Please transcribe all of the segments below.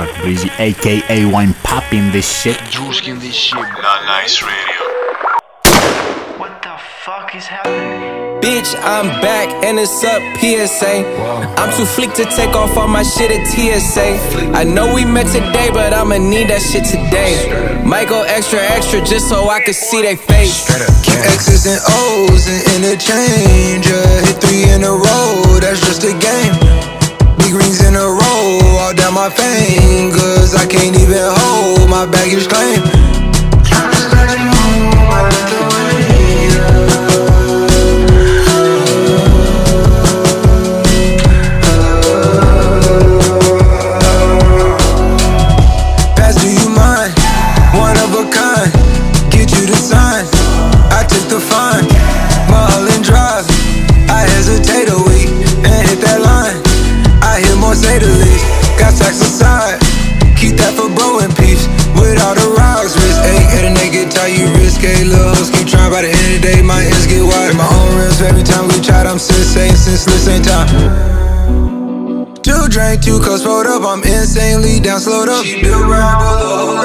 Mark Breezy, aka Wine Popping this shit. Drewskii this shit. Not nice radio. What the fuck is happening? Bitch, I'm back and it's up PSA. I'm too fleek to take off all my shit at TSA. I know we met today, but I'ma need that shit today. Might go extra, extra just so I can see they face. X's and O's and interchange. Yeah, hit three in a row, that's just a game. Rings in a row, all down my fingers. I can't even hold my baggage claim. Trying. By the end of the day, my ends get wide. My own rims every time we tried. I'm sensei since this ain't time. Two drink, two cups rolled up. I'm insanely down, slowed up.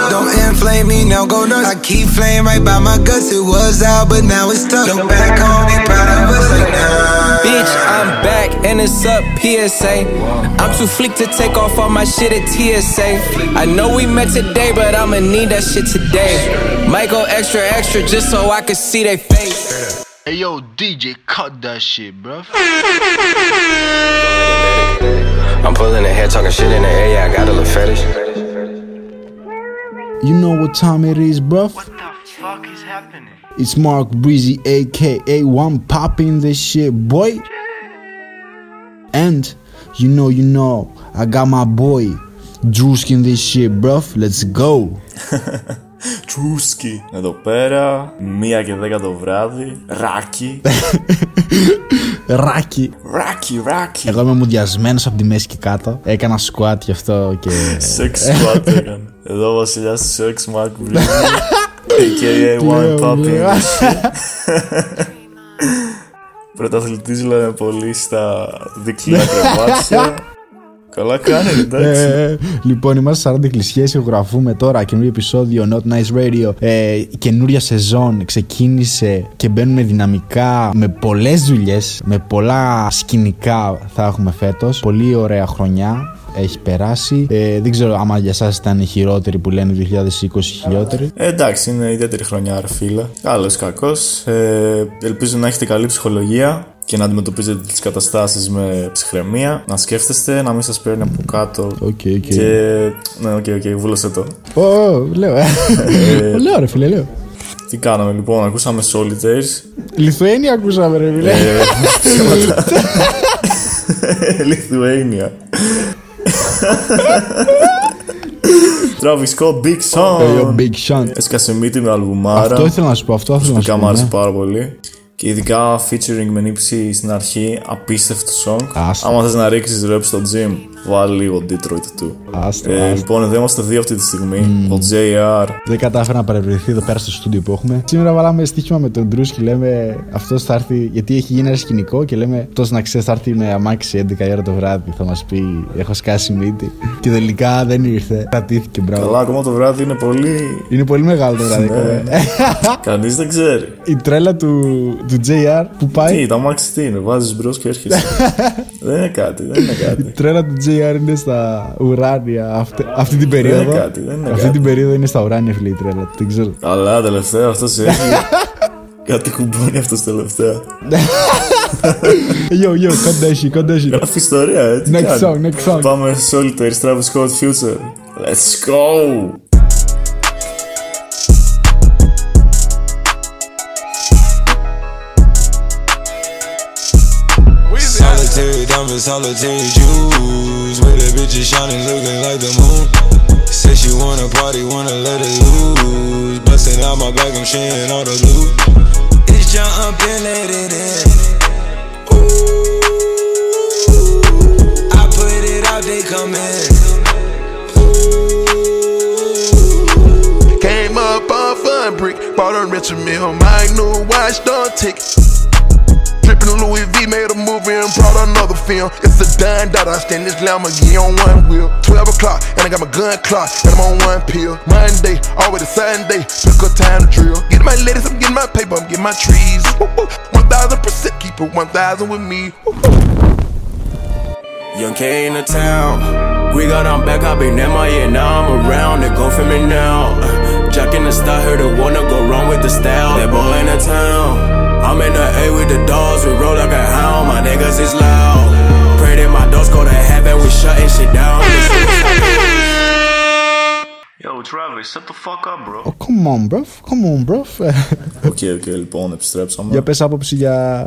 Don't inflame me, now go nuts. I keep flame right by my guts. It was out, but now it's tough. Don't back home, be proud of us like nah. Bitch, I'm back and it's up PSA. I'm too fleek to take off all my shit at TSA. I know we met today, but I'ma need that shit today. Might go extra, extra just so I can see they face. Hey yo, DJ, cut that shit, bruh. I'm pulling ahead, talking shit in the air, yeah, I got a little fetish. You know what time it is, bruv? What the fuck is happening? It's Mark Breezy, aka One Popping this shit, boy. And you know, you know, I got my boy Drewski in this shit, bruv. Let's go. Τσούσκι. Εδώ πέρα, μία και δέκα το βράδυ. Ράκι. Ράκι. Ράκι, ράκι. Εγώ είμαι μουδιασμένος από τη μέση και κάτω. Έκανα squat γι' αυτό και. Σεξ squat έκανε. Εδώ ο βασιλιάς του σεξ, Mark Breezy. AKA One Popping. Πρωταθλητής λέμε πολύ στα δικλία κρεβάτια. Καλά κάνει, εντάξει. Ε, λοιπόν, είμαστε 40 κλεισιέ. Ηχογραφούμε τώρα καινούριο επεισόδιο Not Nice Radio. Ε, καινούρια σεζόν ξεκίνησε και μπαίνουμε δυναμικά με πολλές δουλειές, με πολλά σκηνικά θα έχουμε φέτος. Πολύ ωραία χρονιά έχει περάσει. Ε, δεν ξέρω άμα για εσά ήταν η χειρότερη που λένε 2020 χειρότερη. Ε, εντάξει, είναι ιδιαίτερη χρονιά, ρε φίλε. Καλό ή κακό. Ε, ελπίζω να έχετε καλή ψυχολογία και να αντιμετωπίζετε τις καταστάσεις με ψυχραιμία, να σκέφτεστε, να μην σας παίρνει από κάτω Οκ, οκ. και... Ναι, οκ, οκ, βούλωσε το. Ω, λέω, ε. λέω ρε φίλε, λέω. Τι κάναμε λοιπόν, ακούσαμε Solitaires. Λιθουένια ακούσαμε ρε φίλε. Ε, Lithuania. Travis Scott, Big Ε, ο Song. Big Sean. Έσκασε μύτη με αλμπουμάρα. Αυτό ήθελα να σου πω, αυτό ήθελα να σου Προσωπικά πω. μου άρεσε ναι. πάρα πολύ. Και ειδικά featuring με νύψη στην αρχή, απίστευτο song. Άστα. Άμα θες να ρίξεις rap στο gym, βάλει λίγο Detroit του. Άστα, Ε, άστα. λοιπόν, εδώ είμαστε δύο αυτή τη στιγμή. Ο JR. Δεν κατάφερα να παρευρεθεί εδώ πέρα στο στούντιο που έχουμε. Σήμερα βάλαμε στοίχημα με τον Ντρούς και λέμε αυτός θα έρθει. Γιατί έχει γίνει ένα σκηνικό και λέμε αυτό να ξέρεις θα έρθει με αμάξι 11 η ώρα το βράδυ. Θα μας πει Έχω σκάσει μύτη. Και τελικά δεν ήρθε. Κρατήθηκε, μπράβο. Καλά, ακόμα το βράδυ είναι πολύ. Είναι πολύ μεγάλο το βράδυ. Ναι. ακόμα. Κανείς δεν ξέρει. Η τρέλα του, του JR που πάει. Τι, τα μάξι τι είναι, βάζεις μπρος και έρχεσαι. δεν είναι κάτι, δεν είναι Η κάτι. τρέλα του JR είναι στα ουράνια αυτή, αυτή την περίοδο. είναι κάτι, δεν είναι αυτή κάτι. την περίοδο είναι στα ουράνια, φίλε η τρέλα του. Δεν ξέρω. Αλλά τελευταία αυτός έχει. Κάτι κουμπώνει αυτός τελευταία. Yo, yo, κοντέσι, κοντέσι. Γράφει ιστορία, έτσι. Next song, next song. Πάμε Solitaire, Travis Scott, Future. Let's go! Solitary diamonds, solitary jewels. With the bitches shining, looking like the moon. Said she wanna party, wanna let it loose. Busting out my back, I'm sharing all the loot. It's jump and let it in. Ooh, I put it out, they come in. Came up off a brick, bought a rich meal, my new watch don't tick. Louis V made a movie and brought another film. It's a dime dot. I stand this Lamborghini on one wheel. 12 o'clock, and I got my gun clock, and I'm on one pill. Monday, always a Sunday, took a time to drill. Getting my ladies, I'm getting my paper, I'm getting my trees. Woo, woo. 1000% keep it 1000 with me. Young K in the town. We got on back, I been in my yeah, now I'm around. They go for me now. Jack in the style, heard the wanna go wrong with the style. That boy in the town. I'm in the A with the dogs, we roll like a hound. My niggas is loud. Pray that my dogs go to heaven, we shutting shit down. Yo, Travis, shut the fuck up, bro. Oh, come on, bro. Come on, bro. Οκ, οκ, λοιπόν, επιστρέψαμε. Για πες άποψη για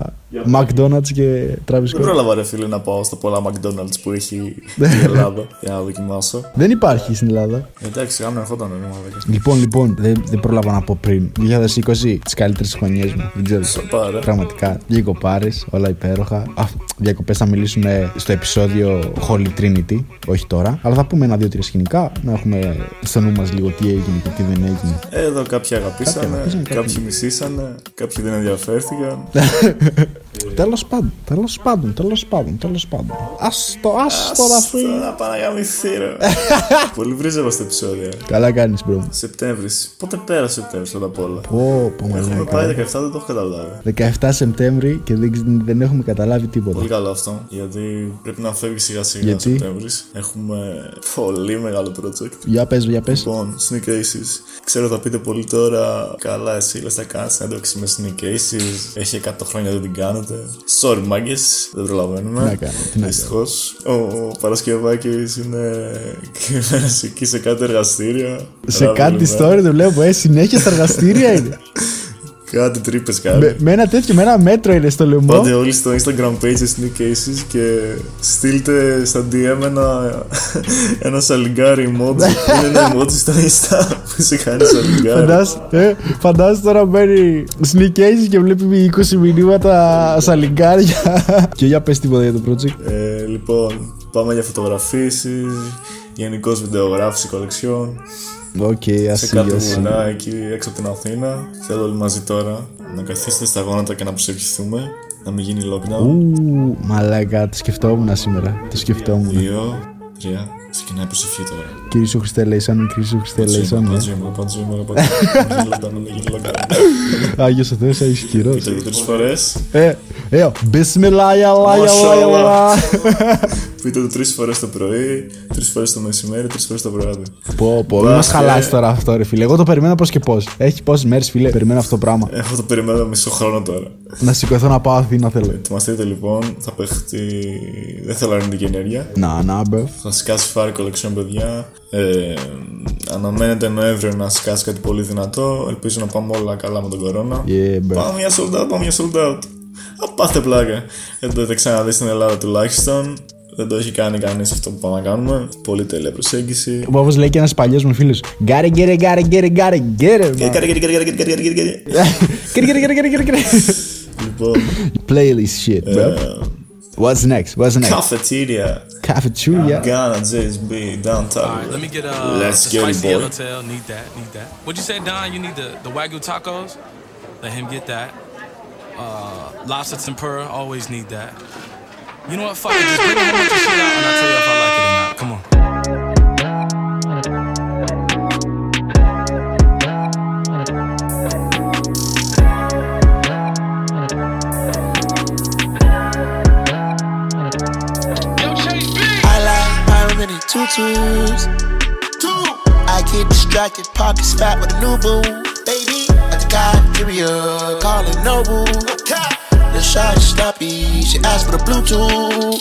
McDonald's και Travis Δεν Scott. πρόλαβα ρε φίλε να πάω στα πολλά McDonald's που έχει η Ελλάδα για να δοκιμάσω. Δεν υπάρχει στην Ελλάδα. Εντάξει, άμενα ερχόταν ρε μαλάκα. Λοιπόν, λοιπόν, δεν, δεν πρόλαβα να πω πριν. 2020, τις καλύτερες χρονιές μου. Δεν ξέρω. Σοπά, ρε. Πραγματικά. Διακοπάρες, όλα υπέροχα. Διακοπές θα μιλήσουμε στο επεισόδιο Holy Trinity, όχι τώρα. Αλλά θα πούμε ένα-δύο-τρία σκηνικά, να έχουμε στο νου μας λίγο τι έγινε και τι δεν έγινε. Εδώ κάποιοι αγαπήσανε, αγαπήσανε, κάποιοι- κάποιοι μισήσανε, κάποιοι δεν ενδιαφέρθηκαν. Τέλος πάντων, τέλος πάντων, τέλος πάντων, τέλος πάντων. Άστο, άστο να φύγει. Να πάω να γαμηθεί, ρε. Πολύ βρίζευα στο επεισόδιο. Καλά κάνεις, bro. Σεπτέμβρης. Πότε πέρασε ο Σεπτέμβρη πρώτα απ' όλα. Πω, πω, Έχουμε μαλάκα. πάει 17, δεν το έχω καταλάβει. 17 Σεπτέμβρη και δεν, δεν έχουμε καταλάβει τίποτα. Πολύ καλό αυτό. Γιατί πρέπει να φεύγει σιγά σιγά ο Γιατί; Σεπτέμβρης. Έχουμε πολύ μεγάλο project. Για πες, για πες. Λοιπόν, Sneak Aces. Ξέρω θα πείτε πολύ τώρα. Καλά, εσύ λες θα κάνεις συνέντευξη με Sneak Aces. Έχει 100 χρόνια δεν την κάνετε. Sorry, μάγκες. Δεν προλαβαίνουμε. Τι να κάνω, τι να Δυστυχώς. Ο, ο Παρασκευάκης είναι κρυμμένος εκεί σε κάτι εργαστήρια. Σε Ράβει κάτι λιμένα. story το βλέπω, ε, συνέχεια στα εργαστήρια είναι. Κάτι τρύπες κάνει. με, με ένα τέτοιο, με ένα μέτρο είναι στο λαιμό. Πάτε όλοι στο Instagram page της Sneak Aces και στείλτε στα DM ένα, ένα σαλιγκάρι emoji. Είναι ένα emoji στο Insta που σε κάνει σαλιγκάρι. Φαντάζεσαι, ε, φαντάζεσαι τώρα μπαίνει sneakers και βλέπει 20 μηνύματα σαν λιγκάρια. και για πες τίποτα για το project. Ε, λοιπόν, πάμε για φωτογραφίσεις, γενικώ βιντεογράφηση κολεξιών. Οκ, Σε ας κάτι ας βουνά εκεί έξω από την Αθήνα. Θέλω όλοι μαζί τώρα να καθίσετε στα γόνατα και να προσευχηθούμε. Να μην γίνει lockdown. Ου, μαλάκα, το σκεφτόμουν σήμερα. Το σκεφτόμουν. Δύο, τρία. Ξεκινάει προσευχή τώρα. Κύριε Σου Χριστέ, λέει σαν. Κύριε Σου Χριστέ, λέει σαν. Πατζούμε, πατζούμε, πατζούμε. Άγιο ο Θεό, έχει κυρό. Και τρει φορέ. Ε, ε, μπισμιλάια, λάια, λάια. Πείτε το τρει φορέ το πρωί, τρει φορέ το μεσημέρι, τρει φορέ το βράδυ. Πω, πω, μην μα χαλάσει τώρα αυτό, ρε φίλε. Εγώ το περιμένω πώ και πώ. Έχει πόσε μέρε, φίλε, περιμένω αυτό το πράγμα. Εγώ το περιμένω μισό χρόνο τώρα. Να σηκωθώ να πάω Αθήνα, θέλω. Ετοιμαστείτε λοιπόν, θα παίχτη. Δεν θέλω αρνητική ενέργεια. Να, να, μπε. Θα σκάσει φάρμα φάρη collection, παιδιά. Ε, αναμένεται Νοέμβριο να σκάσει κάτι πολύ δυνατό. Ελπίζω να πάμε όλα καλά με τον κορώνα. Yeah, bro. Πάμε για sold out, πάμε για sold out. Α, πάστε πλάκα. Δεν το έχετε ξαναδεί στην Ελλάδα τουλάχιστον. Δεν το έχει κάνει κανείς αυτό που πάμε να κάνουμε. Πολύ τέλεια προσέγγιση. Όπω λέει και ένας παλιός μου φίλος. Gotta get it, gotta get it, gotta get it. man. Κάρε, κάρε, κάρε, κάρε, κάρε, κάρε, κάρε. Get it, get it, get it, get it, get it, get it. Λοιπόν, Playlist shit, bro. ε, What's next? What's next? cafeteria. Cafeteria. Ghana, JSB, downtown. All right, let me get uh, Let's the get it, spicy boy. yellowtail. Need that, need that. What'd you say, Don? You need the, the wagyu tacos? Let him get that. Uh, lobster tempura, always need that. You know what? Fuck it, just bring a bunch of shit out, and I'll tell you if I like it or not. Come on. Tutus. I get distracted, pockets fat with a new boo. Baby, at the cafeteria, calling Nobu. The shot sloppy, she asked for the Bluetooth.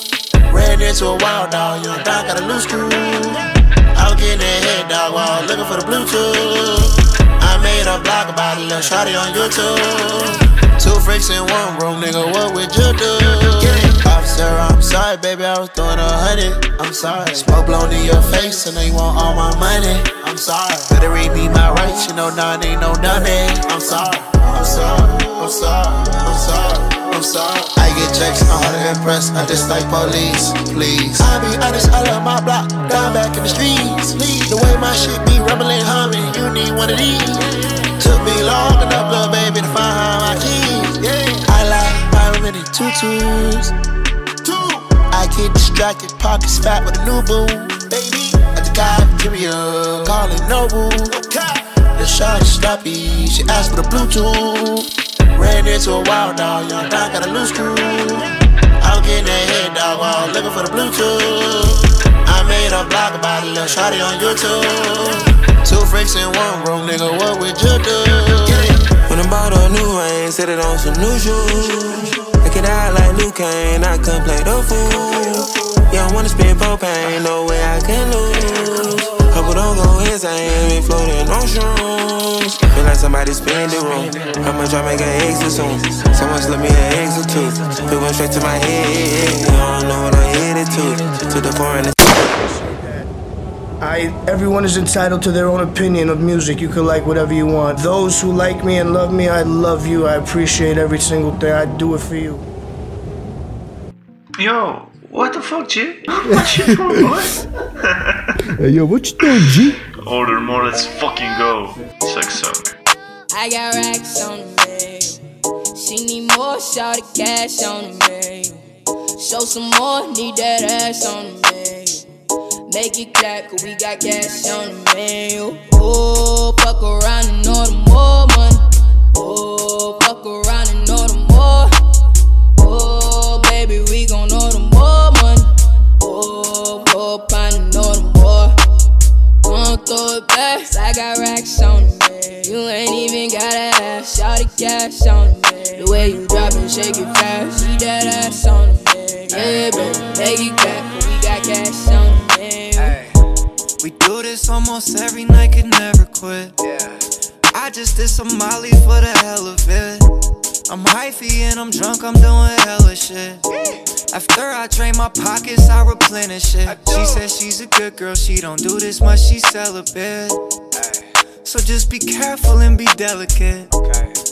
Ran into a wild dog, young dog got a loose screw. I was getting that head dog while looking for the Bluetooth. I made a blog about a little shawty on YouTube. Two freaks in one room, nigga, what would you do? Officer, I'm sorry, baby, I was doing a hundred. I'm sorry. Smoke blown in your face, and you want all my money. I'm sorry. Better read me my rights, you know, none ain't no it. I'm sorry. I'm sorry. I'm sorry. I'm sorry. I'm sorry. I get checks, I'm hard to impress. I just like police, please. I be honest, I love my block. Down back in the streets, please. The way my shit be rumbling, humming, you need one of these. Took me long enough, little baby, to find my keys. Yeah. I like pyramid many tutus. I get distracted, pockets fat with a new boo. Baby, at the cafeteria, calling Nobu. The shot is sloppy, she asked for the Bluetooth. Ran into a wild dog, young dog got a loose screw. I'm getting that head dog while looking for the Bluetooth. I made a blog about a little shawty on YouTube. Two freaks in one room, nigga, what would you do? When I bought a new range, set it on some new shoes. I get out like Luke Kane, I can play the fool. You don't wanna spend propane, no way I can lose. Couple don't go insane, we floating on shrooms. Feel like somebody spin the room. How much I make an exit soon? Someone slip me an exit too. Feel went straight to my head. You don't know what I hit it to. To the foreign. I everyone is entitled to their own opinion of music. You can like whatever you want. Those who like me and love me, I love you. I appreciate every single thing. I do it for you. Yo, what the fuck, G? What you doing, boy? Hey, yo, what you doing, G? Order more, let's fucking go. Sex song. I got racks on the mail. She need more, shout the cash on the mail. Show some more, need that ass on the mail. Make it clap, cause we got cash on the mail. Oh, fuck around and order more money. Oh, fuck around and order more. Oh, baby, we gon' order more money. Oh, go find and order more. Gon' throw it back, I got racks on the man. You ain't even gotta ask, shout the cash on the man. The way you drop and shake it fast, see that ass on the man. Yeah, baby, make it clap, we got cash on the. We do this almost every night, could never quit. Yeah. I just did some Molly for the hell of it. I'm hyphy and I'm drunk, I'm doing hella shit. After I drain my pockets, I replenish it. She says she's a good girl, she don't do this much, she's celibate. So just be careful and be delicate.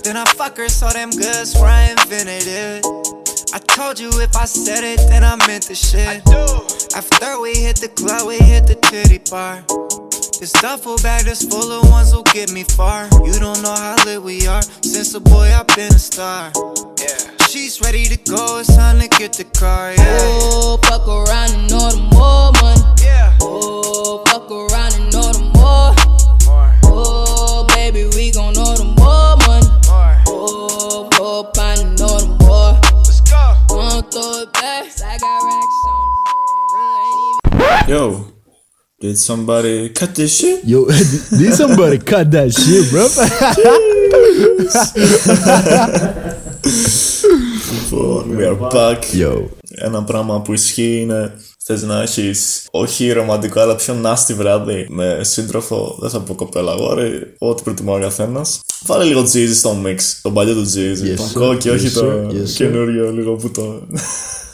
Then I fuck her, so them goods where I invented it. I told you if I said it, then I meant the shit. After we hit the club, we hit the titty bar. This duffel bag that's full of ones will get me far. You don't know how lit we are. Since a boy, I've been a star. Yeah. She's ready to go, it's time to get the car, yeah. Oh, fuck around and order more money. Yeah. Oh, fuck around and order more. Oh, baby, we gon' Gon' throw it back, I got racks on. Yo, did somebody cut this shit? Yo, did somebody cut that shit, bro? Λοιπόν, we are back. Yo. Ένα πράγμα που ισχύει είναι θες να έχεις όχι ρομαντικό αλλά πιο nasty βράδυ με σύντροφο, δεν θα πω κοπέλα αγόρι, ό,τι προτιμά ο καθένας. Βάλε λίγο Jeezy στο mix, τον παλιό του Jeezy, Yes, τον sir. κόκκι, όχι Yes, το sir. Yes, sir. καινούριο λίγο που το...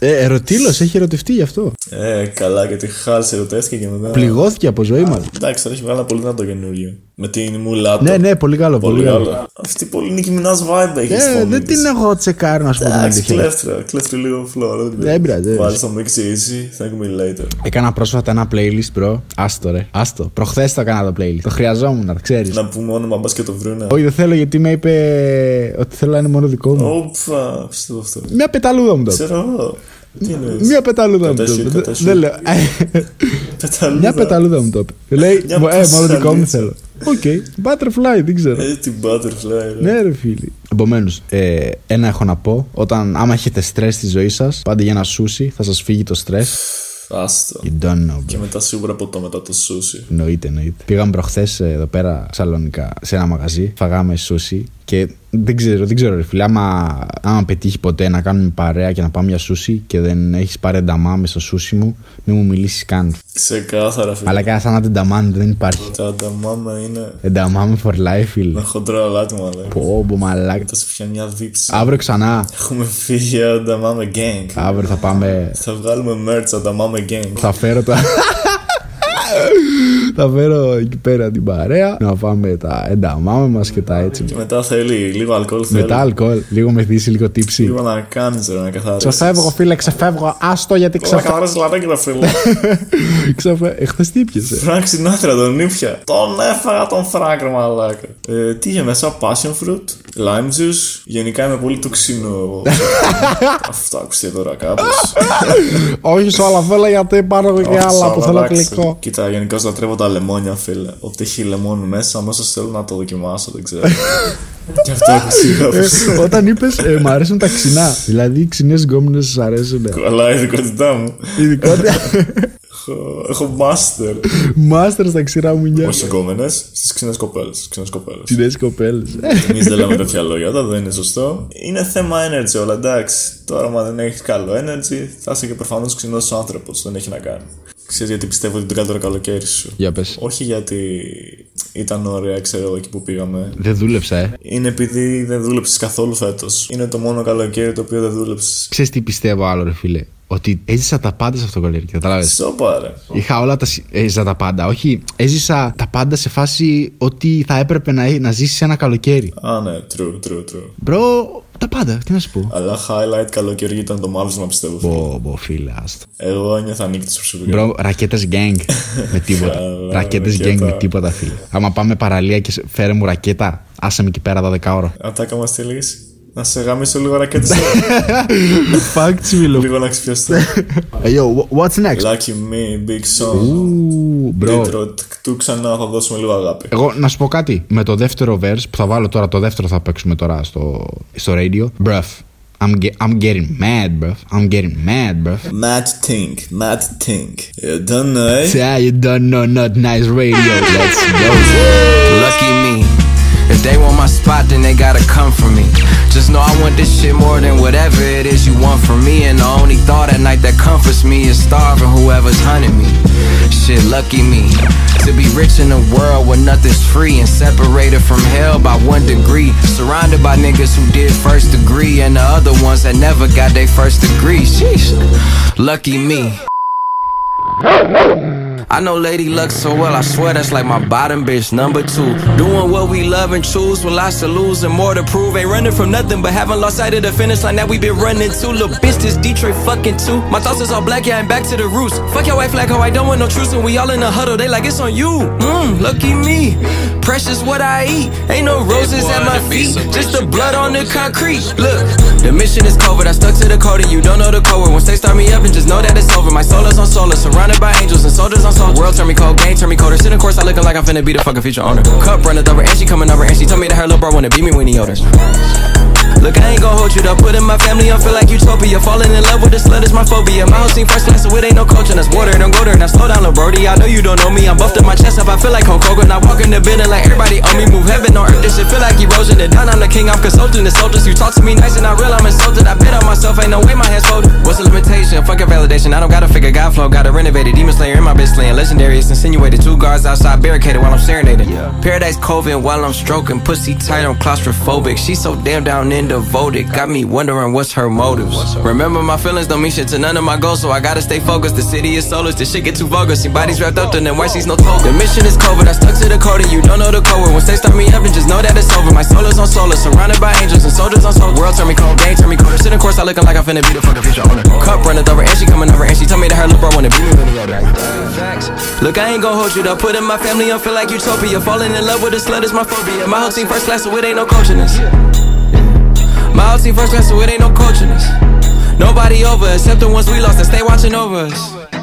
Ε, ερωτήλος, έχει ερωτευτεί γι' αυτό. Ε, καλά, γιατί χάλασε το τεστ και μετά... Πληγώθηκε από ζωή μας. Εντάξει, τώρα έχει βγάλει ένα πολύ δυνατό καινούριο. Με την μουλάτο. Ναι, ναι, πολύ καλό, πολύ καλό. Αυτή πολύ Nicki Minaj vibe έχει στη Ε, φωνή δεν της. την έχω τσεκάρει να σου πω την Εντάξει, αλήθεια. κλέφτρα, κλέφτρα λίγο φλόρο. Δεν πειράζει. Βάλει το mix easy, thank me later. Έκανα πρόσφατα ένα playlist, bro. Άστο, ρε. Άστο. Προχθές το έκανα το playlist. Το χρειαζόμουν, να ξέρεις. Να πούμε όνομα, μπας και το βρούνε. Όχι, δεν θέλω γιατί με είπε ότι θέλω να είναι μόνο δικό μου. Όπα, πιστεύω αυτό. Μια πεταλούδα μου το. είπε. Ξέρω εγώ. Τι εννοείς; Μια πεταλούδα μου το. Κατασύ, είπε. Δεν- κατασύ. Δεν λέω. Πεταλούδα. Μια πεταλούδα μου το. είπε. Λέει, Μια ε, μόνο δικό μου πασαλίτσα. θέλω. Οκ, butterfly, δεν ξέρω. Ε, την butterfly, ρε. Ναι, ρε φίλοι. Επομένως, ε, ένα έχω να πω. Όταν, άμα έχετε στρες στη ζωή σας, πάτε για ένα σούσι, θα σας φύγει το στρες. Άστο. You don't know, Και bro. μετά σίγουρα ποτό μετά το σούσι. Εννοείται, εννοείται. Πήγαμε προχθές εδώ πέρα σαλονικά σε ένα μαγαζί, φαγάμε σούσι και δεν ξέρω, δεν ξέρω, ρε φίλε. Άμα, άμα πετύχει ποτέ να κάνουμε παρέα και να πάμε για σούσι και δεν έχεις πάρει ενταμάμε στο σούσι μου, μην μου μιλήσεις καν. Ξεκάθαρα, φίλε. Αλλά κάνα σαν να τενταμάνε δεν υπάρχει. Τα ανταμάμα είναι Ενταμάμε for life, φίλε. με χοντρό αλάτι, μάλλον. Πω, πω, μαλάκα. Θα σου πιάνει μια δίψη. Αύριο ξανά. Έχουμε φύγει για ανταμάμε gang. Αύριο θα πάμε. Θα βγάλουμε merch ανταμάμε gang. Θα φέρω τα. Θα φέρω εκεί πέρα την παρέα να φάμε τα ενταμάμε μας και τα έτσι. Και μετά θέλει λίγο αλκοόλ. Θέλει. Μετά αλκοόλ, λίγο μεθύσει, λίγο τύψη. Λίγο να κάνεις, ρε, να καθαρίσει. Ξεφεύγω, φίλε, ξεφεύγω. Άστο γιατί Θέλω να ξεφεύγω. καθαρίσει λαράκι, ρε φίλε. Ξεφε... Εχθέ τι πιασε. Φρανκ Σινάτρα, τον ήπια. Τον έφαγα τον Φρανκ, ρε μαλάκα. Ε, τι είχε μέσα, passion fruit, lime juice. Γενικά είμαι πολύ τοξίνο εγώ. Αυτό ακουστεί τώρα κάπως. Όχι σε όλα αυτά, γιατί πάνω και άλλα που θέλω γλυκό. Κοίτα, γενικώς λατρεύω τα λεμόνια, φίλε. Ό,τι έχει λεμόνι μέσα, αμέσως θέλω να το δοκιμάσω, δεν ξέρω. Και αυτό έχω Ε, σίγουρα. Όταν είπες Μ' αρέσουν τα ξινά. Δηλαδή οι ξινές γκόμενες σας αρέσουν. Αλλά η ειδικότητά μου. Ειδικότερα. Έχω- Έχω master. Μάστερ στα ξηρά μου νιά. Όχι γκόμενες, στις ξινές κοπέλες. Ξινές κοπέλες. Ξινές κοπέλες. Εμείς δεν λέμε τέτοια λόγια, όταν δεν είναι σωστό. Είναι θέμα energy όλα, εντάξει. Τώρα, άμα δεν έχει καλό energy, θα είσαι και προφανώς ξινός άνθρωπος. Δεν έχει να κάνει. Ξέρεις γιατί πιστεύω ότι το καλύτερο καλοκαίρι σου. Για πες. Όχι γιατί ήταν ωραία, ξέρω εγώ εκεί που πήγαμε. Δεν δούλεψα, ε. Είναι επειδή δεν δούλεψες καθόλου φέτος. Είναι το μόνο καλοκαίρι το οποίο δεν δούλεψες. Ξέρεις τι πιστεύω άλλο, ρε φίλε. Ότι έζησα τα πάντα σε αυτό το καλοκαίρι. Κατάλαβες; Σοπα, ρε. Είχα όλα τα. συ- Έζησα τα πάντα. Όχι, έζησα τα πάντα σε φάση ότι θα έπρεπε να, να ζήσεις ένα καλοκαίρι. Α, ναι, true, true, true. Μπρο, τα πάντα, τι να σου πω. Αλλά highlight καλοκαίρι ήταν το μαύρισμα, πιστεύω. φίλε. Πω, πω, φίλε, άστο. Εγώ νιώθα νίκη προσωπικά. Μπρο, ρακέτε gang με τίποτα. Καλά, ρακέτε gang ρακέτα. με τίποτα, φίλε. Άμα πάμε παραλία και σε- φέρε μου ρακέτα, άσε με εκεί πέρα 12 ώρα. Ατάκα μας τι έλεγες; Να σε γαμίσω λίγο ρακέτες Facts, φίλο. Λίγο να ξυπιαστώ Hey, yo, wh- what's next? Lucky me, big song Ου, bro. Detroit, του ξανά θα δώσουμε λίγο αγάπη Εγώ να σου πω κάτι. Με το δεύτερο verse που θα βάλω τώρα, το δεύτερο θα παίξουμε τώρα στο, στο radio. Bruv, I'm, ge- I'm getting mad, bruv. I'm getting mad, bruv. Mad Think, Mad Think You don't know eh? Yeah, you don't know, not nice radio. Let's go. Lucky me. If they want my spot, then they gotta come for me. Just know I want this shit more than whatever it is you want from me. And the only thought at night that comforts me is starving whoever's hunting me. Shit, lucky me. To be rich in a world where nothing's free and separated from hell by one degree. Surrounded by niggas who did first degree and the other ones that never got their first degree. Sheesh. Lucky me. I know Lady Luck so well, I swear that's like my bottom bitch, number two. Doing what we love and choose, with lots to lose and more to prove. Ain't running from nothing, but haven't lost sight of the finish line that we been running to. Little bitch, this Detroit fucking too. My thoughts is all black, yeah, I'm back to the roots. Fuck your white flag, how I don't want no truce, and we all in a huddle. They like it's on you. Mmm, lucky me. Precious what I eat. Ain't no roses at my feet, just the blood on the concrete. Look, the mission is covert. I stuck to the code, and you don't know the code. Once they start me up, and just know that it's over. My soul is on solar, surrounded by angels and soldiers World turn me cold, game turn me colder. Sitting of course, I looking like I'm finna be the fucking future owner. Cup running over, and she coming over, and she told me that her little bro wanna beat me when he older. Look, I ain't gon' hold you, though. Put in my family, I feel like utopia. Falling in love with this slut is my phobia. My whole team first class, so it ain't no culture. That's water, don't go there. Now slow down, little. I know you don't know me. I'm buffed up my chest up, I feel like Hulk Hogan. I walk in the building like everybody on me. Move heaven on earth, this shit feel like erosion. And down, I'm the king, I'm consulting the soldiers. You talk to me nice and I real I'm insulted. I bet on myself, ain't no way my hands folded. What's the limitation? Fuck a validation. I don't gotta figure God flow, gotta renovate it. Demon Slayer in my bitch slaying. Legendary, it's insinuated. Two guards outside barricaded while I'm serenading. Paradise Covent while I'm stroking. Pussy tight, I'm claustrophobic. She so damn down and devoted. Got me wondering what's her motives. Remember, my feelings don't mean shit to none of my goals, so I gotta stay focused. The city is soulless, this shit get too vulgar. See bodies wrapped up in them white she's no toga. The mission is covert, I stuck to the code, and you don't know the code word. Once they start me up, and just know that it's over. My soul is on solar, surrounded by angels and soldiers on soldiers. World turn me cold, game turn me colder. Sitting course, I looking like I'm finna be the fucking future owner. Cup running over, and she coming over, and she told me that her little bro wanna beat me Look, I ain't gon' hold you, though. In my family, I feel like utopia. Falling in love with a slut is my phobia. My whole team first class, so it ain't no coaching this. My whole team first class, so it ain't no coaching this. Nobody over except the ones we lost that stay watching over us.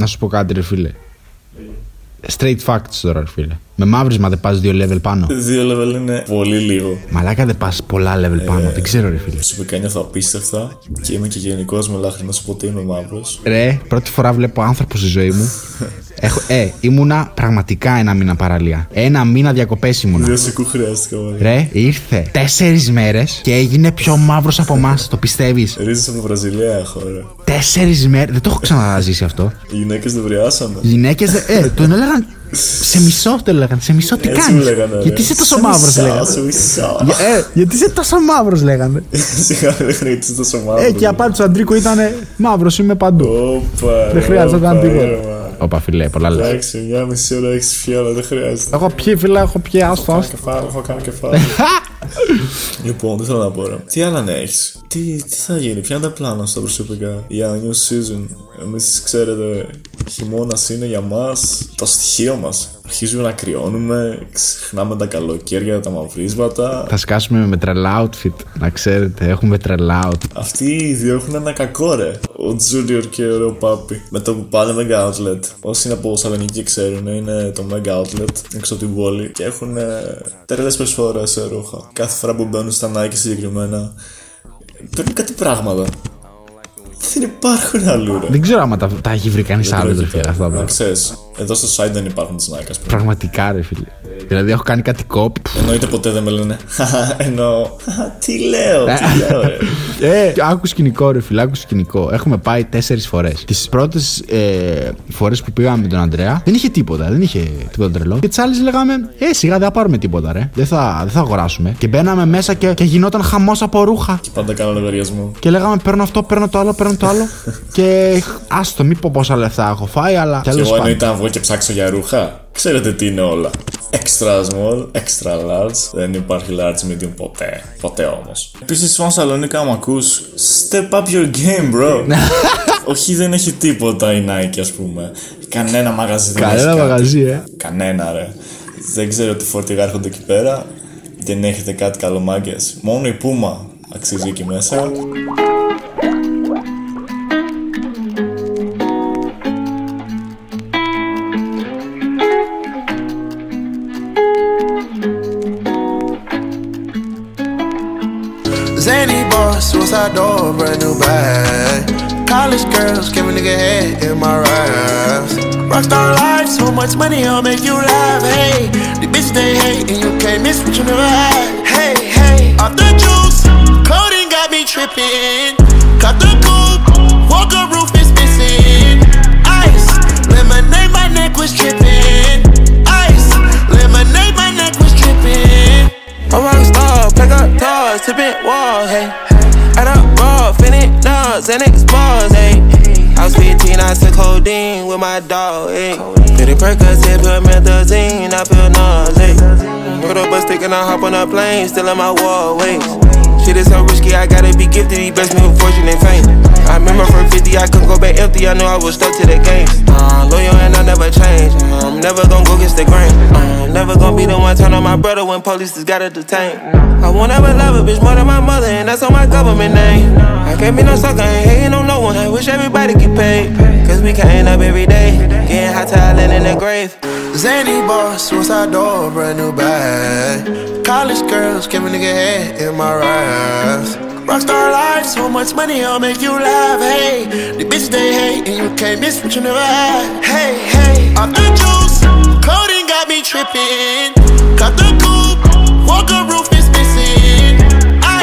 Να σου πω κάτι, ρε φίλε. Straight facts τώρα, ρε φίλε. Με μαύρισμα δεν πας δύο level πάνω. Δύο level είναι πολύ λίγο. Μαλάκα δεν πας πολλά level πάνω. Δεν ξέρω, ρε φίλε. Προσωπικά νιώθω απίστευτα και είμαι και γενικός με λάχνη να σου πω ότι είμαι μαύρος. Ρε, πρώτη φορά βλέπω άνθρωπο στη ζωή μου. Έχω, ε, ήμουνα πραγματικά ένα μήνα παραλία. Ένα μήνα διακοπές ήμουνα. Δύο σηκού χρειάστηκα, μωρέ. Ρε, ήρθε τέσσερις μέρες και έγινε πιο μαύρος από εμάς. Το πιστεύεις; Ρίζε από Βραζιλία έχω, ρε. Τέσσερις μέρες. Δεν το έχω ξαναζήσει αυτό. Οι γυναίκες δεν βριάσανε. Οι γυναίκες. Ε, τον έλεγαν. Σε μισό το λέγανε. Σε μισό τι Έτσι κάνεις. μου λέγανε, ρε. Γιατί είσαι τόσο Σε μαύρος, μισό, λέγανε. σε μισό. Για- Ε, γιατί είσαι τόσο μαύρος, λέγανε. Σιγά δεν λέγανε γιατί είσαι τόσο μαύρο. Ε, και η απάντηση του Αντρίκου ήταν Μαύρος είμαι παντού. Όπα, Δεν χρειάζεται να όπα, κάνει τίποτα. ήρεμα. Όπα, φιλέ, πολλά λεφτά. Εντάξει, μια μισή ώρα έχεις φιάλα, δεν χρειάζεται. Έχω πιει, φιλέ, έχω πιει, άστο, Κάνω άστο. κεφάλι, έχω κάνει κεφάλι. λοιπόν, τι θέλω να πω ρε. Τι άλλα να έχεις; Τι, τι θα γίνει, ποια είναι τα πλάνα στα προσωπικά; Για new season. Εμείς ξέρετε, χειμώνας είναι για μας το στοιχείο μας. Αρχίζουμε να κρυώνουμε, ξεχνάμε τα καλοκαίρια, τα μαυρίσματα. Θα σκάσουμε με τρελά outfit, να ξέρετε, έχουμε τρελά outfit. Αυτοί οι δύο έχουν ένα κακό ρε. Ο Τζούλιορ και ο Ρεο Πάπη. Με το που πάνε Mega Outlet. Όσοι είναι από Σαλονίκη ξέρουν, είναι το Mega Outlet έξω από την πόλη και έχουν τεράστιες προσφορές σε ρούχα. Κάθε φορά που μπαίνουν στα Nike συγκεκριμένα, παίρνουν κάτι πράγματα. Δεν υπάρχουν αλλού ρε. Δεν ξέρω άμα τα, τα έχει βρει κανείς άλλο, ρε φίλε, αυτά τα Να πράγματα. ξέρεις, εδώ στο site δεν υπάρχουν τις Nike, ας πούμε. Πραγματικά, ρε φίλε. Δηλαδή, έχω κάνει κάτι κόπ. Εννοείται ποτέ δεν με λένε. «Χαχα, Εννοώ. «Χαχα, Τι λέω, τι λέω, ρε. Ε, άκου σκηνικό, ρε φίλε, άκου σκηνικό. Έχουμε πάει τέσσερις φορές. Τις πρώτες ε, φορές που πήγαμε με τον Αντρέα δεν είχε τίποτα, δεν είχε τίποτα τρελό. Και τις άλλες λέγαμε, Ε, σιγά δεν θα πάρουμε τίποτα, ρε. Δεν θα, δεν θα αγοράσουμε. Και μπαίναμε μέσα και, και γινόταν χαμός από ρούχα. Πάντα κάνω λογαριασμό. Και λέγαμε παίρνω αυτό, παίρνω το άλλο, παίρνω το άλλο. και άστο, μη πω πόσα λεφτά έχω φάει, αλλά Και τέλος εγώ πάντων. εννοείται να βγω και ψάξω για ρούχα. Ξέρετε τι είναι όλα. Extra small, extra large. Δεν υπάρχει large medium ποτέ. Ποτέ όμως. Επίσης, στον Σαλονίκα, άμα ακούς, step up your game, bro. Όχι, δεν έχει τίποτα η Nike, ας πούμε. Κανένα μαγαζί δεν έχει. Κανένα κάτι. μαγαζί, ε. Κανένα, ρε. Δεν ξέρω τι φορτηγά έρχονται εκεί πέρα. Δεν έχετε κάτι καλομάγκες. Μόνο η Puma αξίζει εκεί μέσα. Nigga head in my raps. Rockstar life, so much money, I'll make you laugh. Hey, the bitch they hate, and you can't miss what you never had. Hey, hey, off the juice, coding got me tripping. Cut the coupe, Walker roof is missing. Ice, lemonade, my neck was tripping. Ice, lemonade, my neck was tripping. A rock star, pack up toys, tipping walls, hey. Add up raw, finish nuts, and explores, hey. I was 15, I took codeine with my dog, eh. hey. Pretty Percocet, put methazine, I feel nauseous. Put up a stick and I hop on a plane, still in my wall, wait. Shit is so risky, I gotta be gifted, he blessed me with fortune and fame. I remember from 50, I couldn't go back empty, I knew I was stuck to the game. Uh, loyal and I never change, uh, I'm never gonna go against the grain. Uh, I'm never gonna be the one turn on my brother when police just gotta detain. I won't ever love a bitch more than my mother, and that's on my government name. I can't be no sucker, ain't hating on no one. I wish everybody get paid, cause we can't up every day, getting hot talent in the grave. Zany boss, suicide door, brand new bag College girls, give a nigga head in my raps. Rockstar life, so much money, I'll make you laugh. Hey, the bitch they hate, and you can't miss what you never had. Hey, hey, off the juice, coding got me tripping. Cut the coupe, Walker roof is missing.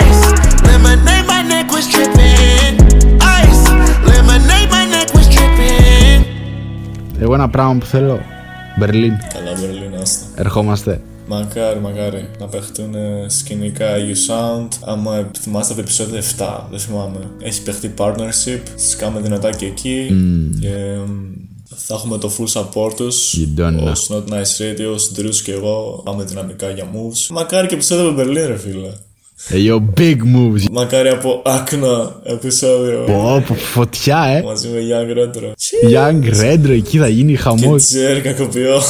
Ice, lemonade, my neck was tripping. Ice, lemonade, my neck was tripping. Εγώ ένα πράγμα που θέλω. Μπερλίν. Καλά, Μπερλίν, άστα. Ερχόμαστε. Μακάρι, μακάρι να παιχτούν ε, σκηνικά You Sound. Άμα θυμάστε από το επεισόδιο 7, δεν θυμάμαι. Έχει παιχτεί partnership, τις κάνουμε δυνατά και εκεί. Και εμ, θα έχουμε το full support τους. You don't know. Ο Not Nice Radio, ο Drews και εγώ. Πάμε δυναμικά για moves. Μακάρι και επεισόδιο με Berlin, ρε φίλε. Hey, yo, big moves. Μακάρι από άκνα επεισόδιο. Πω, πω, φωτιά, ε. Μαζί με Young Retro. Young Redro, εκεί θα γίνει Και χαμό. Τζέρ κακοποιώ.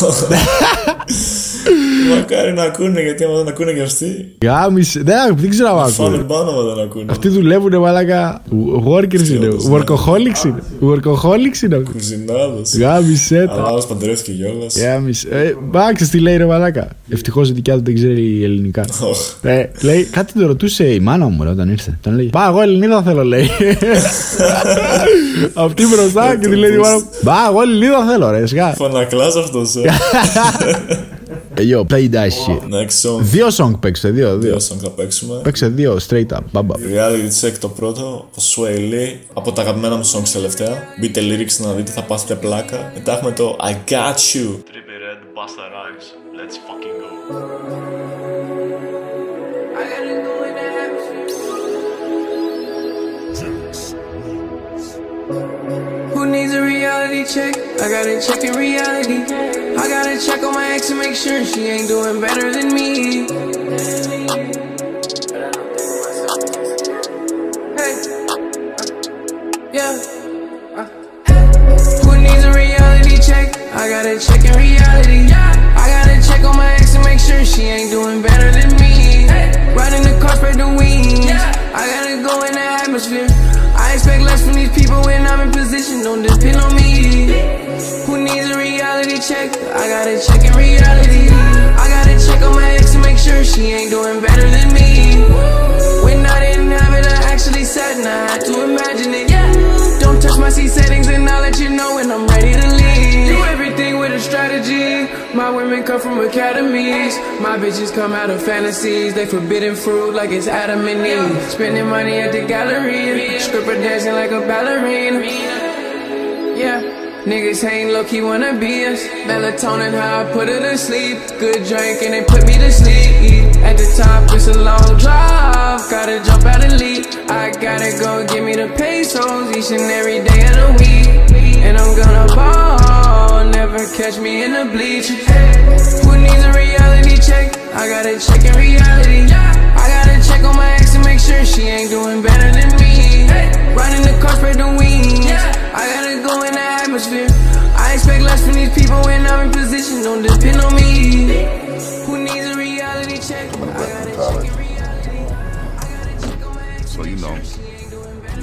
Μακάρι να ακούνε, γιατί άμα δεν ακούνε και αυτοί. Γάμισε. Δεν, δεν ξέρω αν Φάνε ακούνε. πάνω άμα δεν ακούνε. Αυτοί δουλεύουν μαλάκα. Workers είναι. Workaholics είναι. Workaholics είναι. Κουζινάδος. Γάμισε τα. Αλλά άλλος παντρεύτηκε κιόλας. Γάμισε. Ε, Μπα, ξέρεις τι λέει ρε μαλάκα. Ευτυχώς η δικιά του δεν ξέρει ελληνικά. Ε, λέει, κάτι το ρωτούσε η μάνα μου ρε, όταν ήρθε. Τον λέει, Πά, εγώ Ελληνίδα θέλω, λέει. Αυτή μπροστά και τη λέει η μάνα μου, Μπα, εγώ Ελληνίδα θέλω, ρε. Σιγά. Φανακλάς αυτός, ε. Ε, Yo, play that shit. Next song. Δύο song παίξε, δύο, δύο. Δύο song θα παίξουμε. Παίξε δύο, straight up, μπαμπα. Reality check το πρώτο, ο Sway Lee, από τα αγαπημένα μου songs τελευταία. Μπείτε lyrics να δείτε, θα πάθετε πλάκα. Μετά έχουμε το I Got You. Trippy Red, Busta Rhymes. Let's fucking go. Who needs a reality check? I gotta check in reality. I gotta check on my ex and make sure she ain't doing better than me. Academies. My bitches come out of fantasies. They forbidden fruit like it's Adam and Eve. Spending money at the gallery. Stripper dancing like a ballerina. Yeah. Niggas ain't low key wanna be us. Melatonin, how I put her to sleep. Good drink and it put me to sleep. At the top, it's a long drive. Gotta jump out and leap. I gotta go give me the pesos each and every day of the week. And I'm gonna ball, never catch me in the bleach. I gotta check in reality. I gotta check on my ex and make sure she ain't doing better than me. Riding the car, spread the wings. I gotta go in the atmosphere. I expect less from these people when I'm in position. Don't depend on me. Who needs a reality check? I gotta check in So you know,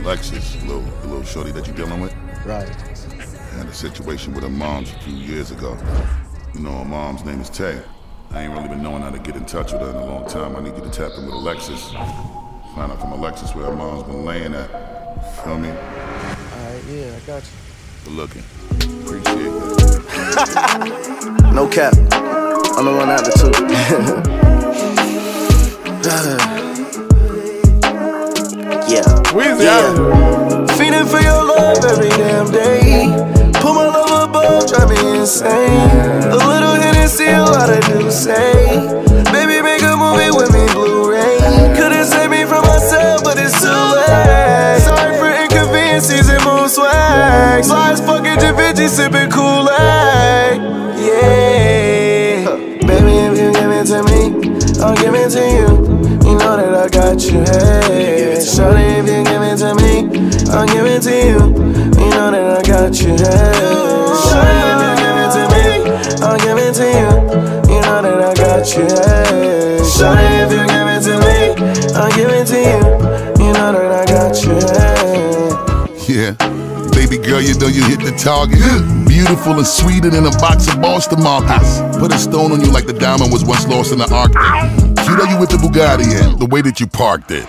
Lexus, the little, the little shorty that you're dealing with. Right. I Had a situation with her mom's a few years ago. You know, her mom's name is Tay. I ain't really been knowing how to get in touch with her in a long time. I need you to tap in with Alexis. Find out from Alexis where her mom's been laying at. Feel me? Alright, yeah, I got you. Good looking. Appreciate that. No cap. I'm the one out the two. yeah. We the Yeah. Feeding for your love every damn day. Put my love above, drive me insane. A little Hennessy, a lot of do say. Baby, make a movie with me, Blu-ray. Couldn't save me from myself, but it's too late. Sorry for inconveniences and mood swag. Slides fucking Da Vinci, sipping Kool-Aid. Yeah. Baby, if you give it to me, I'll give it to you. You know that I got you, hey. Shawty, if you give it to me, I'll give it to you. You know that I got you, hey. To you. You know that I got you. Shawty, if you give it to me, I'll give it to you. You know that I got you. Yeah. Baby girl, you know you hit the target. Beautiful and sweeter than a box of Boston markers. Put a stone on you like the diamond was once lost in the Arctic. Cute how you with the Bugatti and the way that you parked it.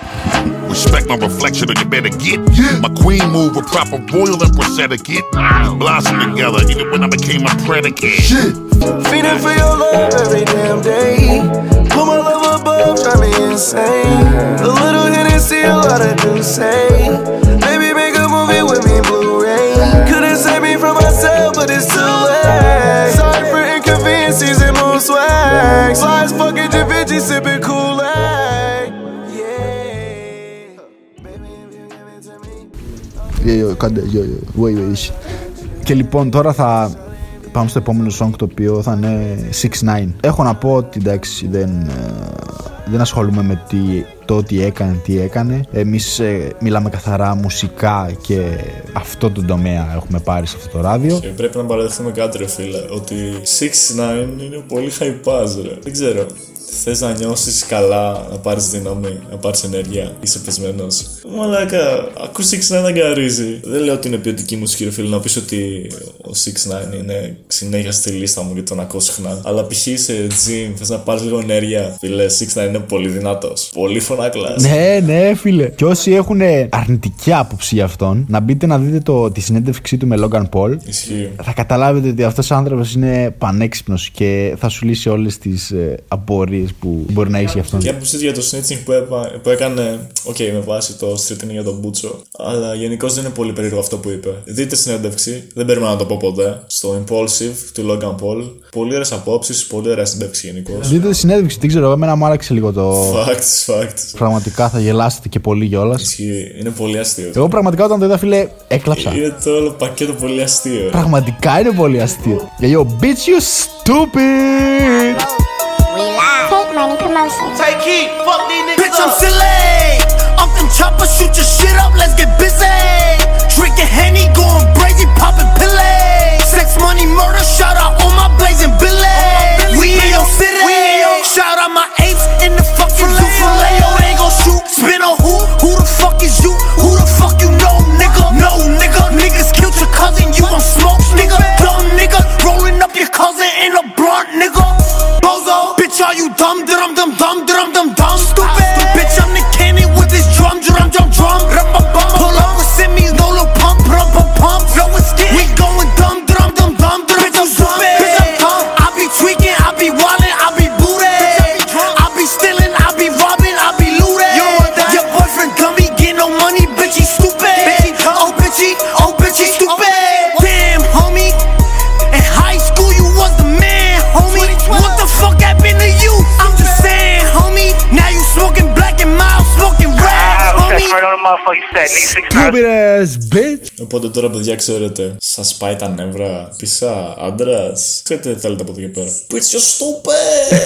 Respect my reflection or you better get. My queen move with proper royal empress etiquette. Blossom together even when I became a predicate. Shit. Feeding for your love every damn day. Put my love above, drive me insane. A little Hennessy, a lot of do say. Baby, make a movie with me, Blu-ray. Couldn't save me from myself, but it's too late. Sorry for inconveniences and mood swag. Slides fucking Da Vinci, sipping Kool-Aid. Κάντε, yo, yo, wait, wait. Και λοιπόν τώρα θα πάμε στο επόμενο song το οποίο θα είναι 6 9 Έχω να πω ότι εντάξει δεν, ε, δεν ασχολούμαι με τι, το τι έκανε, τι έκανε. Εμείς ε, μιλάμε καθαρά μουσικά και αυτό το τομέα έχουμε πάρει σε αυτό το ράδιο. Και πρέπει να παραδεχθούμε κάτι, ρε φίλε, ότι 6ix9ine είναι πολύ hypaz, ρε. Δεν ξέρω. Θες να νιώσεις καλά, να πάρεις δύναμη, να πάρεις ενέργεια, είσαι πεσμένο. Μαλάκα, ακού 6ix9ine να γκαρίζει. Δεν λέω ότι είναι ποιοτική μουσική, ρε φίλε, να πεις ότι ο 6ix9ine είναι συνέχεια στη λίστα μου γιατί τον ακούω συχνά. Αλλά π.χ. σε gym, θες να πάρεις λίγο ενέργεια. Φίλε, 6ix9ine είναι πολύ δυνατός. Πολύ φωνάκλας. Ναι, ναι, φίλε. Και όσοι έχουν αρνητική άποψη για αυτόν, να μπείτε να δείτε το, τη συνέντευξή του με Logan Paul. Ισχύει. Θα καταλάβετε ότι αυτός ο άνθρωπος είναι πανέξυπνος και θα σου λύσει όλες τις ε, απορίες που μπορεί να έχει για αυτόν. Και άποψη για το snitching που, έπα- που έκανε, οκ, με βάση το street είναι για τον Μπούτσο. Αλλά γενικώς δεν είναι πολύ περίεργο αυτό που είπε. Δείτε συνέντευξη, δεν περιμένω να το πω ποτέ. Στο Impulsive του Logan Paul. Πολύ ωραίες απόψεις, πολύ ωραία συνέντευξη γενικώς. Δείτε τη συνέντευξη, δεν ξέρω, εμένα μου άραξε λίγο το. Facts, facts. Πραγματικά θα γελάσετε και πολύ κιόλας. Ισχύει, είναι πολύ αστείο. Εγώ πραγματικά όταν το είδα, φίλε, έκλαψα. Είναι το όλο πακέτο πολύ αστείο. Πραγματικά είναι πολύ αστείο. Για yo, bitch, you stupid! Fake. Take heat, fuck these niggas. Bitch, I'm silly. Off them chopper, shoot your shit up, let's get busy. Drinking Henny, going crazy, popping pillay. Sex, money, murder, shout out all my blazing billy. We in your city. Shout out my apes in the fucking zoo Stupid ass bitch! Οπότε τώρα, παιδιά, ξέρετε, σας πάει τα νεύρα. Πισά, άντρας. Ξέρετε τι θέλετε από εδώ και πέρα. Bitch, you're stupid!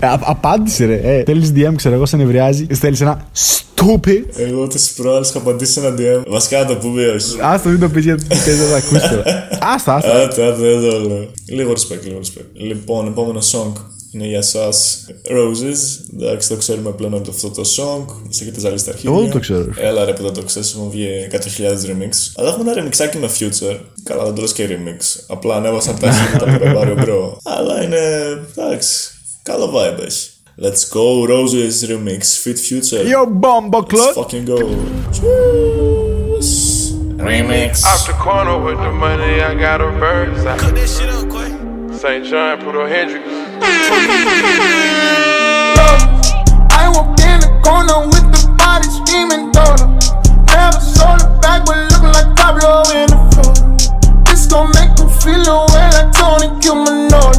Ε, α- απάντησε ρε. Ε, Θέλεις DM, ξέρω εγώ, σε νευριάζει. Στέλνει ένα stupid. Εγώ τις προάλλες είχα απαντήσει σε ένα DM. Βασικά να το πούμε, όχι. Άστο, μην το πεις γιατί δεν θα το ακούσεις τώρα. Άστα, άστα. Άντε, άντε, δεν το λέω. Λίγο respect, λίγο respect. Λοιπόν, επόμενο song είναι για εσάς Roses. Εντάξει, το ξέρουμε πλέον από αυτό το song. Μα έχετε ζαλίσει τα αρχίδια. Εγώ δεν το ξέρω. Έλα ρε που δεν το ξέρεις, έχουν βγει 100.000 remix. Αλλά έχουμε ένα remixάκι με future. Καλά, δεν το λες και remix. Απλά ανέβασαν τα αρχίδια τα προβάριο μπρο. Αλλά είναι. εντάξει. Καλό vibe έχει. Let's go, Roses remix, Fit Future. Yo, bomba Let's clot. fucking go. Remix. Out the corner with the money, I got a bird's eye. Cook that shit up, Quay. St. John, put on Hendrix. Gon' make them feel the way like Tony Cumanolo.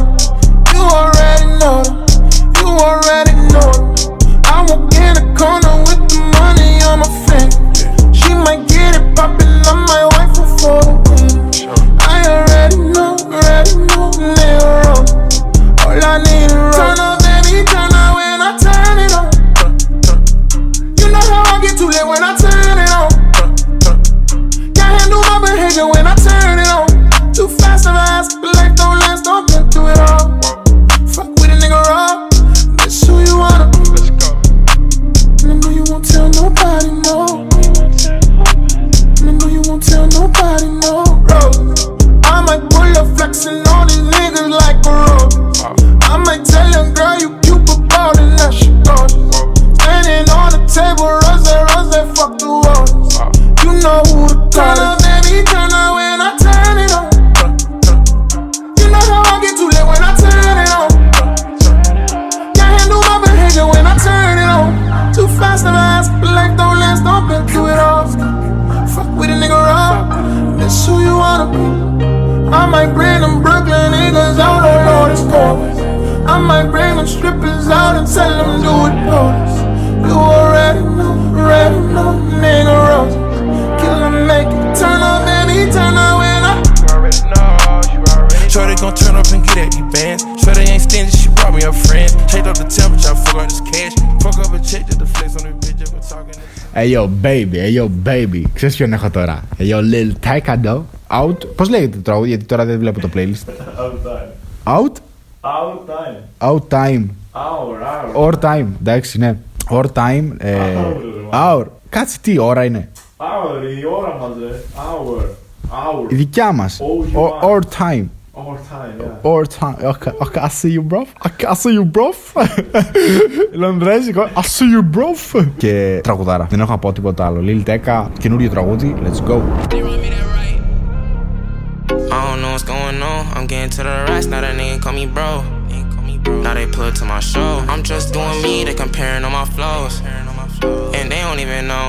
You already know them. Hey yo baby, hey yo baby. Ξέρεις ποιον έχω τώρα. Hey yo Lil Tecado. Out. Πώς λέγεται το τραγούδι, γιατί τώρα δεν βλέπω το playlist. Out time. Out. Out time. Out time. Hour, hour. Or time. Εντάξει, ναι. Or time. Ε, hour. Κάτσε τι ώρα είναι. Hour, η ώρα μας, ρε. Hour. Hour. Η δικιά μας. Oh, you Or, are. or time. Hour time, yeah. Or time. Okay, okay, I see you, bro. Okay, I see you, bro. Λονδρέζικο. I see you, bro. Και τραγουδάρα. Δεν έχω να πω τίποτα άλλο. Lil Tecca, καινούριο τραγούδι. Let's go. I don't know what's going on. I'm getting to the rest. Now that nigga call me bro. Now they put to my show. I'm just doing me. They comparing all my flows. And they don't even know.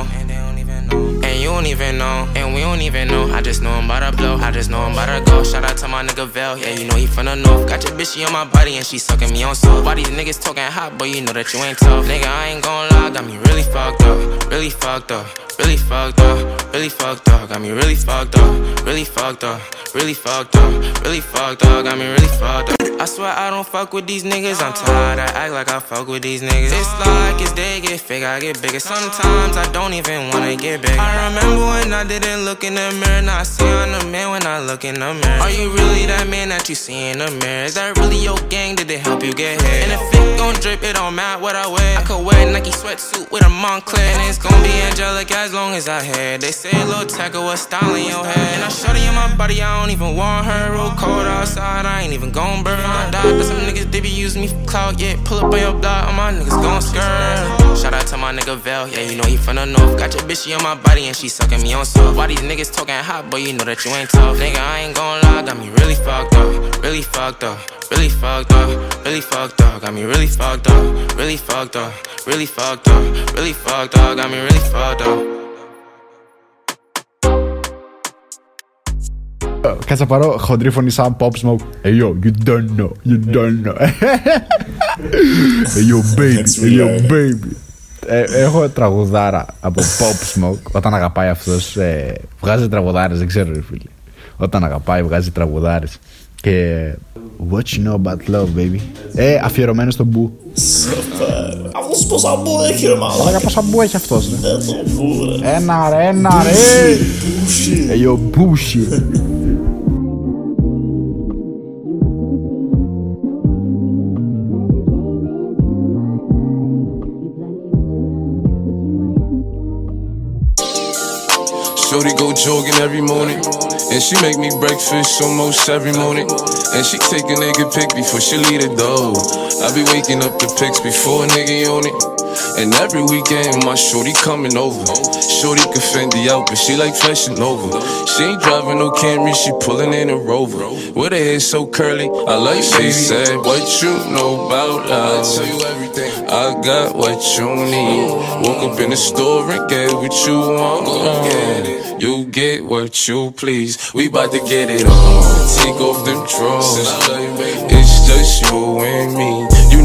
You don't even know. And we don't even know. I just know I'm about to blow. I just know I'm about to go. Shout out to my nigga Vel. Yeah, you know he from the north. Got your bitch, on my body and she sucking me on soft. Why these niggas talking hot, but you know that you ain't tough. Nigga, I ain't gon' lie. Got me really fucked up. Really fucked up. Really fucked up. Really fucked up. Got me really fucked up. Really fucked up. Really fucked up. Really fucked up. Got me really fucked up. I swear I don't fuck with these niggas. I'm tired. I act like I fuck with these niggas. It's like as they get fake, I get bigger. Sometimes I don't even wanna get bigger. I remember when I didn't look in the mirror. Now I see I'm the man when I look in the mirror. Are you really that man that you see in the mirror? Is that really your gang? Did they help you get here? And if it gon' drip, it don't matter what I wear. I could wear a Nike sweatsuit with a Moncler. And it's gon' be angelic as long as I had. They say little tackle was styling your head. And I shorty in my body, I don't even want her. Real cold outside, I ain't even gon' burn. I died, but some niggas, they be using me for clout. Yeah, pull up on your block, all my niggas gon' skirt Shout out to my nigga Vel, yeah, you know he from the north. Got your bitch, she on my body and she sucking me on soft. Why these niggas talking hot, but you know that you ain't tough. Nigga, I ain't gon' lie, got me really fucked up. Really fucked up. Really fucked up, really fucked up, got me really fucked up, really fucked up, really fucked up, really fucked up, got me really fucked up. Κάτσε να πάρω χοντρή φωνή σαν Pop Smoke. Hey yo, you don't know, you don't know. hey yo, baby, hey yo, baby. Ε, έχω τραγουδάρα από Pop Smoke. Όταν αγαπάει αυτός ε, βγάζει τραγουδάρες, δεν ξέρω ρε φίλε. Όταν αγαπάει βγάζει τραγουδάρες. Και What you know about love, baby. Ε, αφιερωμένο στον Μπου. Αυτός πόσα μπου έχει ρε μάλλον. Μαλάκα πόσα Μπου έχει αυτός ρε. Δεν το μπου ρε. Ένα ρε, ένα ρε. Hey yo, bullshit. Shorty go jogging every morning. And she make me breakfast almost every morning. And she take a nigga pic before she leave the door. I be waking up the pics before a nigga on it. And every weekend my shorty coming over. Shorty can Fendi out, but she like flashing over. She ain't driving no Camry, she pulling in a Rover. With her hair so curly, I like she said, What you know about love? I tell you everything. I got what you need. Woke up in the store and get what you want. You get what you please. We bout to get it on. Take off them drawers. It's just you and me.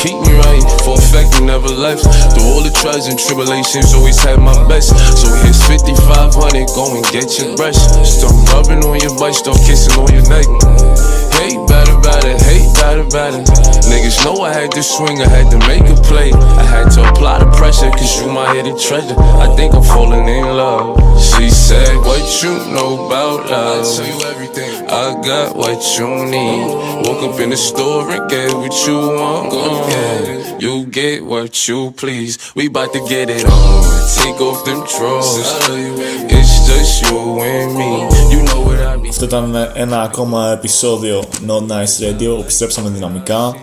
keep me right, for a fact you never left. Through all the trials and tribulations, always had my best. So here's 5500, go and get your brush. Start rubbing on your butt, start kissing on your neck. Hate better, better, hate better, better. Niggas know I had to swing, I had to make a play. I had to apply the pressure, cause you my hidden treasure. I think I'm falling in love. She said, What you know about love? I tell you everything. I got what you need. Woke up in the store and get what you want. Go get. You get what you please. We bout to get it on. Take off them drawers. It's just you and me. You know what I be. Αυτό ήταν ένα ακόμα επεισόδιο No Nice Radio. Επιστρέψαμε δυναμικά.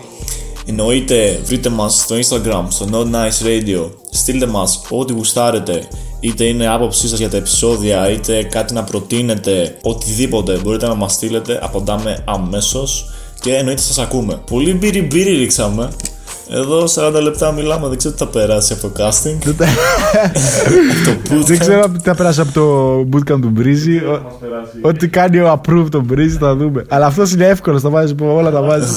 Εννοείται βρείτε μας στο Instagram, στο No Nice Radio. Στείλτε μας ό,τι γουστάρετε. Είτε είναι άποψή σας για τα επεισόδια, είτε κάτι να προτείνετε, οτιδήποτε μπορείτε να μας στείλετε. Απαντάμε αμέσως. Και εννοείται σας ακούμε. Πολύ μπύρι μπύρι ρίξαμε. Εδώ 40 λεπτά μιλάμε, δεν ξέρω τι θα περάσει από το casting. το Δεν ξέρω τι θα περάσει από το bootcamp του Μπρίζη. Ό,τι κάνει ο approve τον Μπρίζη θα δούμε. Αλλά αυτός είναι εύκολος, τα βάζει όλα τα βάζει.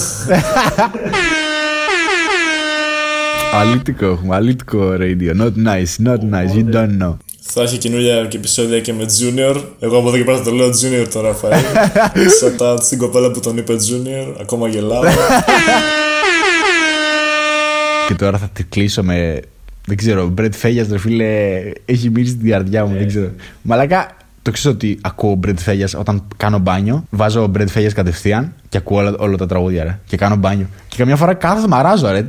Αλήτικο έχουμε, αλήτικο radio. Not nice, not nice, you don't know. Θα έχει καινούργια και επεισόδια και με Junior. Εγώ από εδώ και πέρα θα το λέω Junior τον Ραφαήλ. Σατά στην κοπέλα που τον είπε Junior. Ακόμα γελάω. Και τώρα θα τη κλείσω με. Δεν ξέρω, Μπρετ Φέγια, ρε φίλε, έχει μείνει στην καρδιά μου. Δεν ξέρω. Μαλάκα, το ξέρω ότι ακούω Μπρετ Φέγια όταν κάνω μπάνιο. Βάζω Μπρετ Φέγια κατευθείαν και ακούω όλα, όλα τα τραγούδια, ρε. Και κάνω μπάνιο. Και καμιά φορά κάθομαι με αράζω, ρε.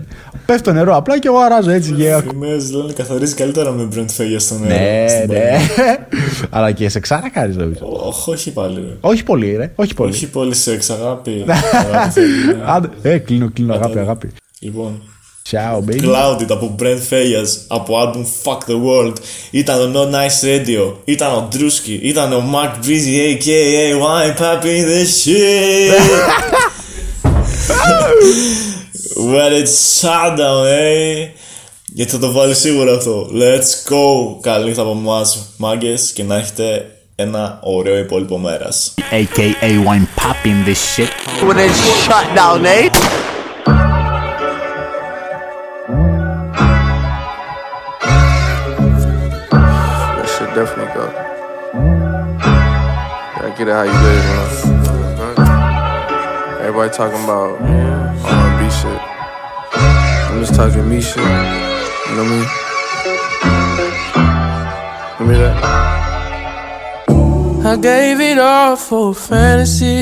Πέφτει το νερό απλά και εγώ αράζω έτσι. Και... Φημές λένε καθαρίζει καλύτερα με Brent Φέγια στο νερό. Ναι, στην ναι. μπάνια. Αλλά και σε ξάρα κάνει, νομίζω. Όχι, όχι πάλι. Ρε. Όχι πολύ, ρε. Όχι πολύ. Όχι πολύ σεξ, αγάπη. Αγάπη θέλει, ναι. Άντε, ε, κλείνω, κλείνω, αγάπη, αγάπη. Λοιπόν. Ciao, baby. Clouded από Brent Fayas από album Fuck the World ήταν ο No Nice Radio ήταν ο Drewski ήταν ο Mark Breezy aka Wine Pappy the shit When it's shutdown eh γιατί θα το βάλει σίγουρα αυτό Let's go καλή νύχτα από εμάς μάγκες και να έχετε ένα ωραίο υπόλοιπο μέρας AKA wine popping this shit. When it's shut down, eh? Get it how you live, man. Everybody talking about R&B shit. I'm just talking me shit. You know mean? Give me that. I gave it all for fantasy.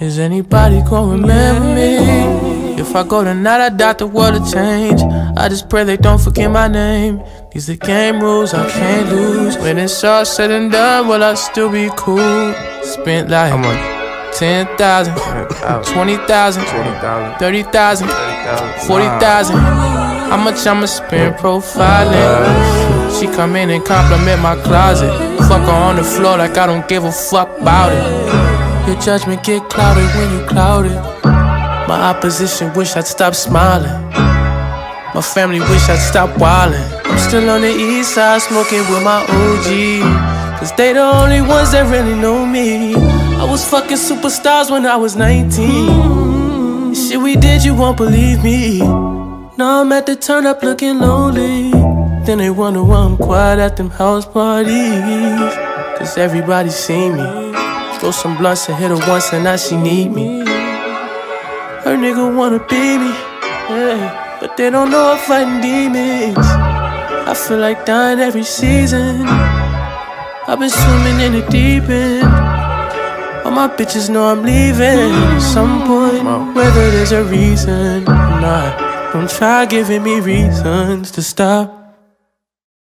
Is anybody gonna remember me? If I go tonight, I doubt the world will change. I just pray they don't forget my name. These the game rules I can't lose. When it's all said and done, will I still be cool? Spent like 10,000, 20,000, 30,000, 40,000. How much I'ma spend profiling? She come in and compliment my closet. Fuck her on the floor like I don't give a fuck about it. Your judgment get clouded when you clouded. My opposition wish I'd stop smiling. My family wish I'd stop wildin'. I'm still on the east side smoking with my OG. Cause they the only ones that really know me. I was fucking superstars when I was 19. The shit we did, you won't believe me. Now I'm at the turn up looking lonely. Then they wonder why I'm quiet at them house parties. Cause everybody see me. Throw some blunts and hit her once and now she need me. Her nigga wanna be me. Yeah, but they don't know I'm fighting demons. I feel like dying every season. I've been swimming in the deep end. All my bitches know I'm leaving at some point, whether there's a reason or not. Don't try giving me reasons to stop.